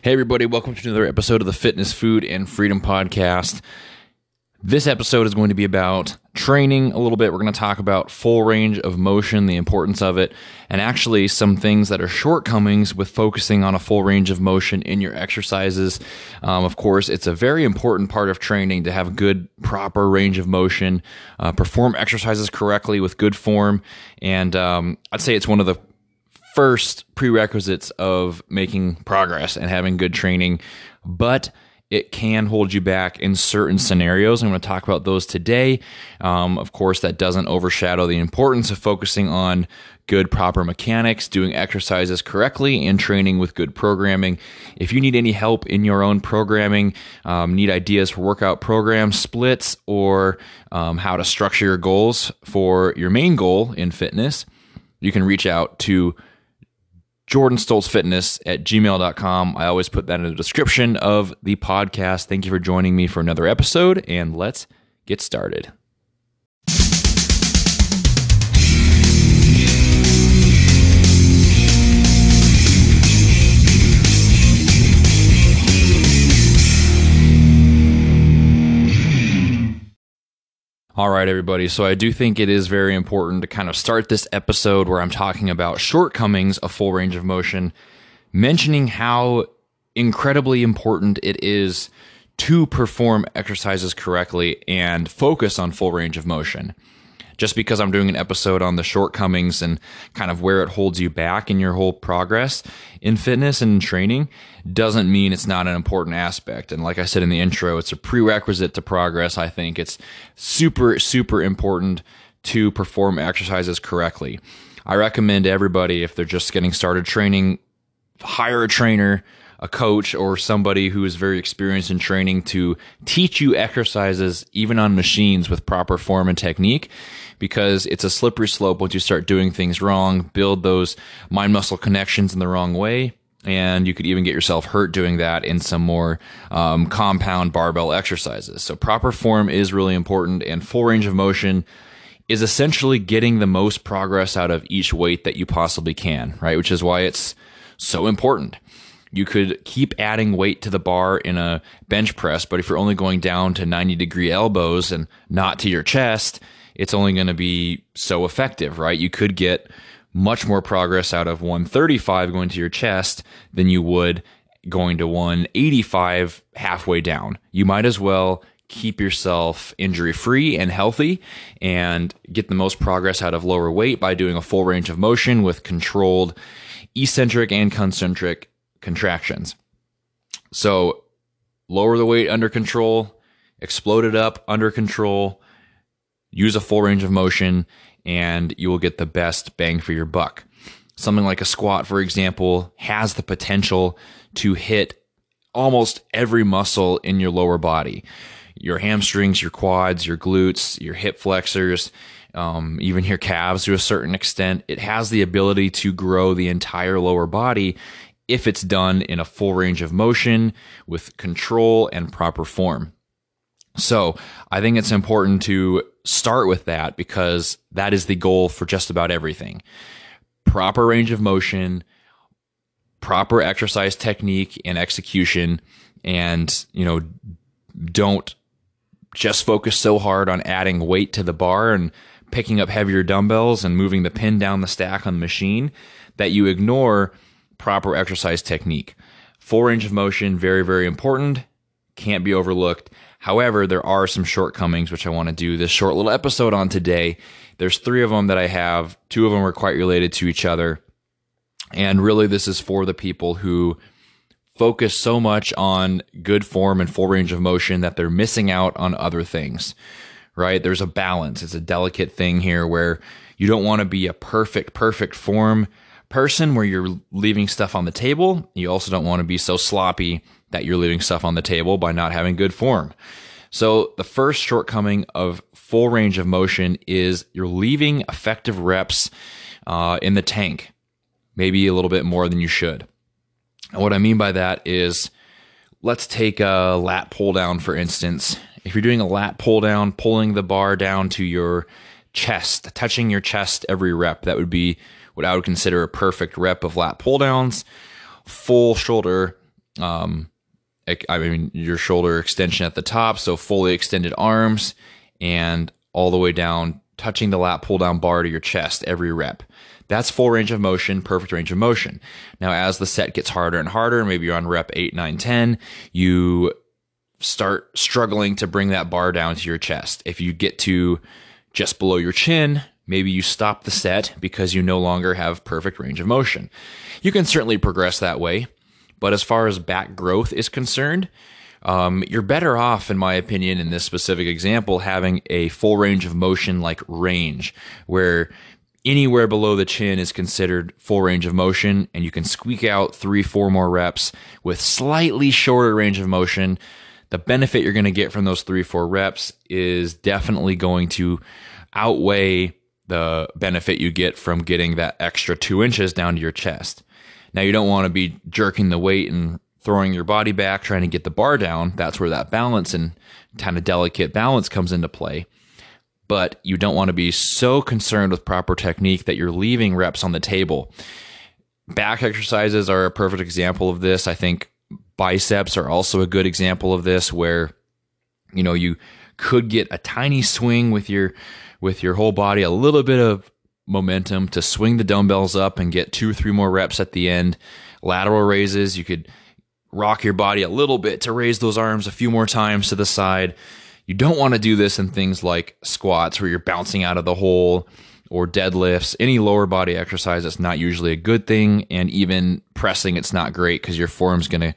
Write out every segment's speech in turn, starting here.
Hey, everybody, welcome to another episode of the Fitness, Food, and Freedom Podcast. This episode is going to be about training a little bit. We're going to talk about full range of motion, the importance of it, and actually some things that are shortcomings with focusing on a full range of motion in your exercises. Um, of course, it's a very important part of training to have good, proper range of motion, uh, perform exercises correctly with good form, and um, I'd say it's one of the first prerequisites of making progress and having good training, but it can hold you back in certain scenarios. I'm going to talk about those today. Um, of course, that doesn't overshadow the importance of focusing on good, proper mechanics, doing exercises correctly, and training with good programming. If you need any help in your own programming, um, need ideas for workout program splits, or um, how to structure your goals for your main goal in fitness, you can reach out to Jordan Stoltz Fitness at gmail.com. I always put that in the description of the podcast. Thank you for joining me for another episode, and let's get started. All right, everybody. So I do think it is very important to kind of start this episode where I'm talking about shortcomings of full range of motion, mentioning how incredibly important it is to perform exercises correctly and focus on full range of motion just because I'm doing an episode on the shortcomings and kind of where it holds you back in your whole progress in fitness and training doesn't mean it's not an important aspect. And like I said in the intro, it's a prerequisite to progress. I think it's super, super important to perform exercises correctly. I recommend everybody, if they're just getting started training, hire a trainer a coach or somebody who is very experienced in training to teach you exercises even on machines with proper form and technique because it's a slippery slope once you start doing things wrong, build those mind muscle connections in the wrong way. And you could even get yourself hurt doing that in some more um, compound barbell exercises. So, proper form is really important, and full range of motion is essentially getting the most progress out of each weight that you possibly can, right? Which is why it's so important. You could keep adding weight to the bar in a bench press, but if you're only going down to 90 degree elbows and not to your chest, it's only going to be so effective, right? You could get much more progress out of 135 going to your chest than you would going to 185 halfway down. You might as well keep yourself injury free and healthy and get the most progress out of lower weight by doing a full range of motion with controlled eccentric and concentric contractions. So lower the weight under control, explode it up under control, use a full range of motion and you will get the best bang for your buck. Something like a squat, for example, has the potential to hit almost every muscle in your lower body your hamstrings, your quads, your glutes, your hip flexors, um, even your calves to a certain extent. It has the ability to grow the entire lower body if it's done in a full range of motion with control and proper form. So I think it's important to start with that because that is the goal for just about everything. Proper range of motion, proper exercise technique and execution, and, you know, don't just focus so hard on adding weight to the bar and picking up heavier dumbbells and moving the pin down the stack on the machine that you ignore proper exercise technique. Full range of motion, very, very important, can't be overlooked. However, there are some shortcomings which I want to do this short little episode on today. There's three of them that I have. Two of them are quite related to each other. And really, this is for the people who focus so much on good form and full range of motion that they're missing out on other things, right? There's a balance. It's a delicate thing here where you don't want to be a perfect, perfect form person where you're leaving stuff on the table. You also don't want to be so sloppy that you're leaving stuff on the table by not having good form. So, the first shortcoming of full range of motion is you're leaving effective reps uh, in the tank, maybe a little bit more than you should. And what I mean by that is let's take a lat pull down, for instance. If you're doing a lat pull down, pulling the bar down to your chest, touching your chest every rep, that would be what I would consider a perfect rep of lat pull downs. Full shoulder um, I mean, your shoulder extension at the top, so fully extended arms, and all the way down, touching the lat pull down bar to your chest every rep. That's full range of motion, perfect range of motion. Now, as the set gets harder and harder, maybe you're on rep 8, 9, 10, you start struggling to bring that bar down to your chest. If you get to just below your chin, maybe you stop the set because you no longer have perfect range of motion. You can certainly progress that way, but as far as back growth is concerned, um, you're better off, in my opinion, in this specific example, having a full range of motion like range, where anywhere below the chin is considered full range of motion, and you can squeak out three, four more reps with slightly shorter range of motion. The benefit you're going to get from those three, four reps is definitely going to outweigh the benefit you get from getting that extra two inches down to your chest. Now, you don't want to be jerking the weight and throwing your body back, trying to get the bar down. That's where that balance and kind of delicate balance comes into play. But you don't want to be so concerned with proper technique that you're leaving reps on the table. Back exercises are a perfect example of this. I think biceps are also a good example of this where you know you could get a tiny swing with your with your whole body, a little bit of momentum to swing the dumbbells up and get two or three more reps at the end. Lateral raises, you could rock your body a little bit to raise those arms a few more times to the side. You don't want to do this in things like squats where you're bouncing out of the hole or deadlifts. Any lower body exercise is not usually a good thing. And even pressing, it's not great because your form's going to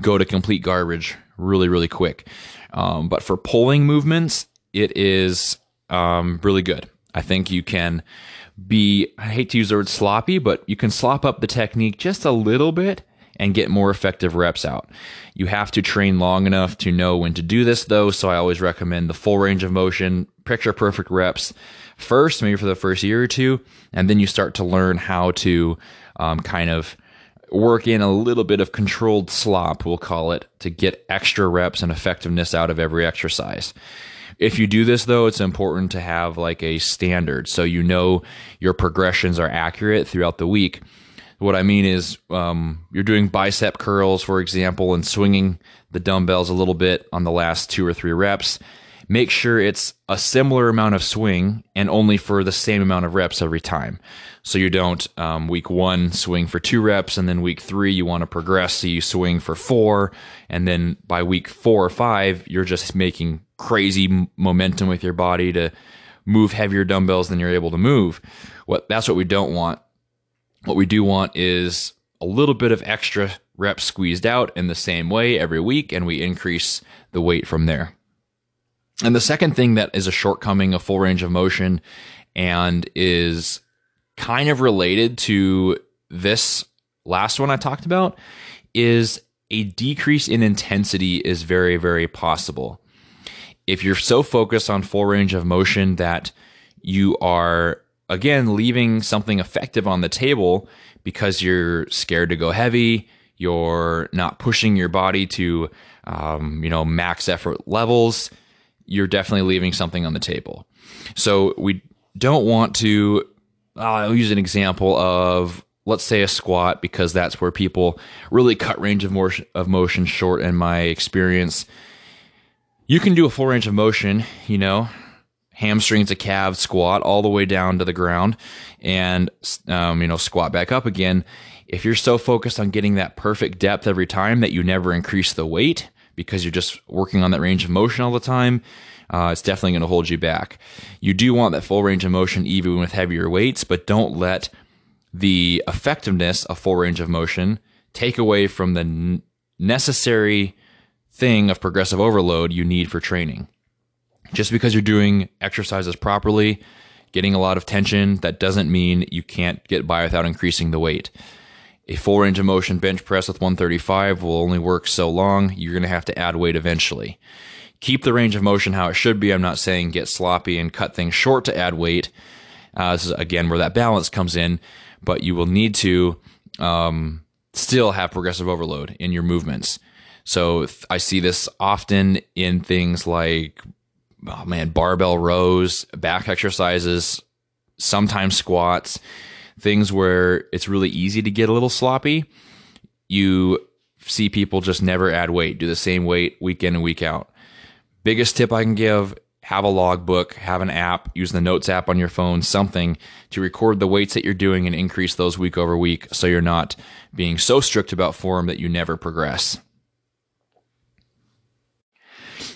go to complete garbage really, really quick. Um, but for pulling movements, it is um, really good. I think you can be, I hate to use the word sloppy, but you can slop up the technique just a little bit and get more effective reps out. You have to train long enough to know when to do this, though. So I always recommend the full range of motion, picture perfect reps first, maybe for the first year or two, and then you start to learn how to um, kind of work in a little bit of controlled slop, we'll call it, to get extra reps and effectiveness out of every exercise. If you do this though, it's important to have like a standard so you know your progressions are accurate throughout the week. What I mean is, um, you're doing bicep curls, for example, and swinging the dumbbells a little bit on the last two or three reps. Make sure it's a similar amount of swing and only for the same amount of reps every time. So you don't um, week one swing for two reps, and then week three you want to progress, so you swing for four, and then by week four or five you're just making crazy momentum with your body to move heavier dumbbells than you're able to move. What that's what we don't want. What we do want is a little bit of extra reps squeezed out in the same way every week, and we increase the weight from there. And the second thing that is a shortcoming of full range of motion and is kind of related to this last one I talked about is a decrease in intensity is very, very possible. If you're so focused on full range of motion that you are, again, leaving something effective on the table because you're scared to go heavy, you're not pushing your body to, um, you know, max effort levels, you're definitely leaving something on the table. So we don't want to uh, I'll use an example of let's say a squat because that's where people really cut range of motion, of motion short in my experience. You can do a full range of motion, you know, hamstrings to calves squat all the way down to the ground and um, you know squat back up again if you're so focused on getting that perfect depth every time that you never increase the weight because you're just working on that range of motion all the time uh, it's definitely going to hold you back. You do want that full range of motion even with heavier weights, but don't let the effectiveness of full range of motion take away from the n- necessary thing of progressive overload you need for training. Just because you're doing exercises properly, getting a lot of tension, that doesn't mean you can't get by without increasing the weight. A range of motion bench press with 135 will only work so long. You're going to have to add weight eventually keep the range of motion how it should be. I'm not saying get sloppy and cut things short to add weight. Uh, this is again where that balance comes in, but you will need to um, still have progressive overload in your movements. So I see this often in things like, oh man, barbell rows, back exercises, sometimes squats, things where it's really easy to get a little sloppy. You see people just never add weight, do the same weight week in and week out. Biggest tip I can give have a logbook, have an app, use the notes app on your phone, something to record the weights that you're doing and increase those week over week so you're not being so strict about form that you never progress.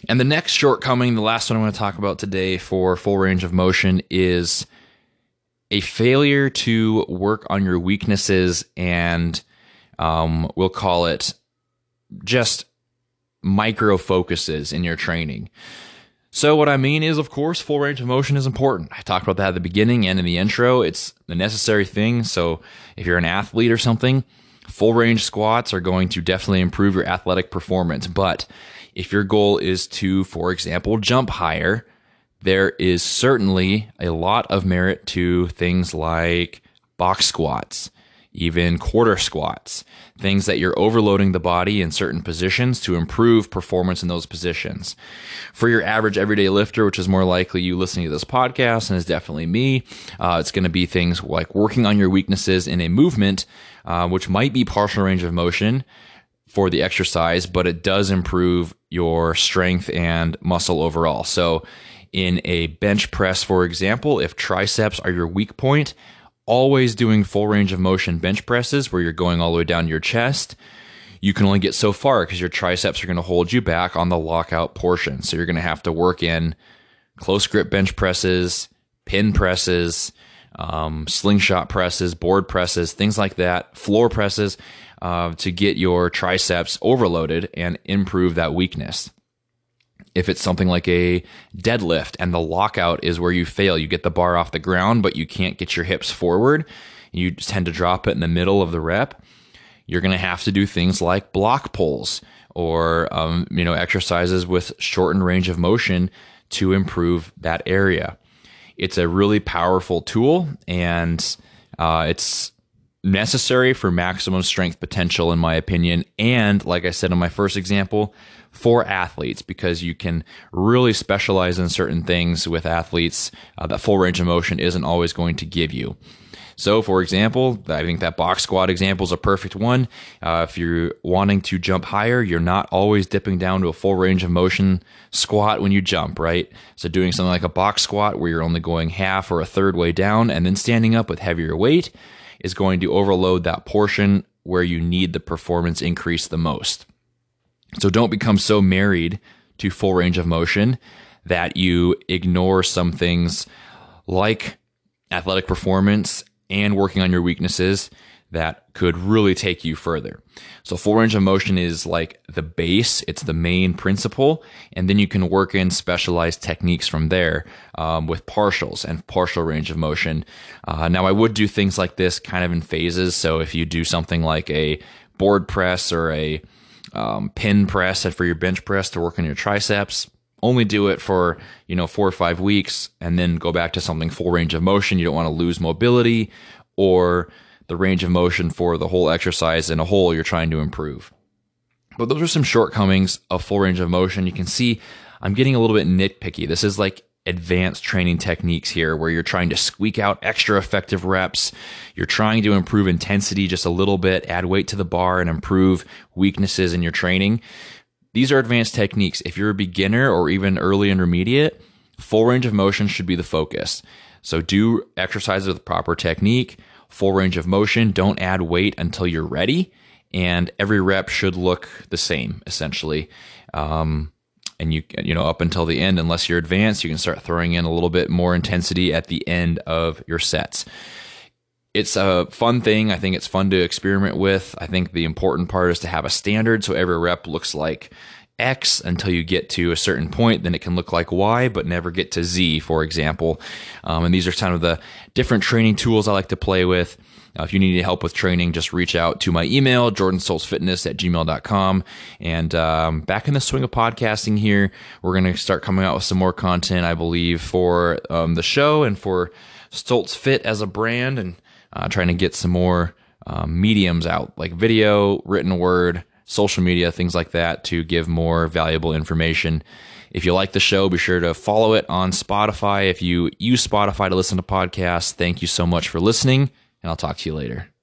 And the next shortcoming, the last one I want to talk about today for full range of motion is a failure to work on your weaknesses and um, we'll call it just micro focuses in your training. So, what I mean is, of course, full range of motion is important. I talked about that at the beginning and in the intro. It's a necessary thing. So, if you're an athlete or something, full range squats are going to definitely improve your athletic performance. But if your goal is to, for example, jump higher, there is certainly a lot of merit to things like box squats, even quarter squats, things that you're overloading the body in certain positions to improve performance in those positions. For your average everyday lifter, which is more likely you listening to this podcast and is definitely me, uh, it's going to be things like working on your weaknesses in a movement, uh, which might be partial range of motion for the exercise, but it does improve your strength and muscle overall. So, in a bench press, for example, if triceps are your weak point, always doing full range of motion bench presses where you're going all the way down your chest, you can only get so far because your triceps are going to hold you back on the lockout portion. So you're going to have to work in close grip bench presses, pin presses, um, slingshot presses, board presses, things like that, floor presses uh, to get your triceps overloaded and improve that weakness if it's something like a deadlift and the lockout is where you fail, you get the bar off the ground, but you can't get your hips forward, you tend to drop it in the middle of the rep. You're going to have to do things like block pulls or um, you know exercises with shortened range of motion to improve that area. It's a really powerful tool, and uh, it's necessary for maximum strength potential, in my opinion. And like I said in my first example, for athletes because you can really specialize in certain things with athletes uh, that full range of motion isn't always going to give you. So, for example, I think that box squat example is a perfect one. Uh, if you're wanting to jump higher, you're not always dipping down to a full range of motion squat when you jump, right? So, doing something like a box squat where you're only going half or a third way down and then standing up with heavier weight is going to overload that portion where you need the performance increase the most. So don't become so married to full range of motion that you ignore some things like athletic performance and working on your weaknesses that could really take you further. So full range of motion is like the base, it's the main principle, and then you can work in specialized techniques from there um, with partials and partial range of motion. Uh, now I would do things like this kind of in phases. So if you do something like a board press or a um, pin press and for your bench press to work on your triceps. Only do it for you know four or five weeks, and then go back to something full range of motion. You don't want to lose mobility or the range of motion for the whole exercise in a whole you're trying to improve. But those are some shortcomings of full range of motion. You can see I'm getting a little bit nitpicky. This is like advanced training techniques here where you're trying to squeak out extra effective reps. You're trying to improve intensity just a little bit, add weight to the bar, and improve weaknesses in your training. These are advanced techniques. If you're a beginner or even early intermediate, full range of motion should be the focus. So do exercises with proper technique, full range of motion. Don't add weight until you're ready. And every rep should look the same, essentially. Um, and you you know up until the end unless you're advanced you can start throwing in a little bit more intensity at the end of your sets. It's a fun thing. I think it's fun to experiment with. I think the important part is to have a standard. So every rep looks like X until you get to a certain point, then it can look like Y, but never get to Z, for example. Um, and these are kind of the different training tools I like to play with. Uh, if you need help with training, just reach out to my email, jordanstoltzfitness at gmail.com. And um, back in the swing of podcasting here, we're going to start coming out with some more content, I believe, for um, the show and for Stoltz Fit as a brand and uh, trying to get some more um, mediums out, like video, written word, social media, things like that, to give more valuable information. If you like the show, be sure to follow it on Spotify. If you use Spotify to listen to podcasts, thank you so much for listening and I'll talk to you later.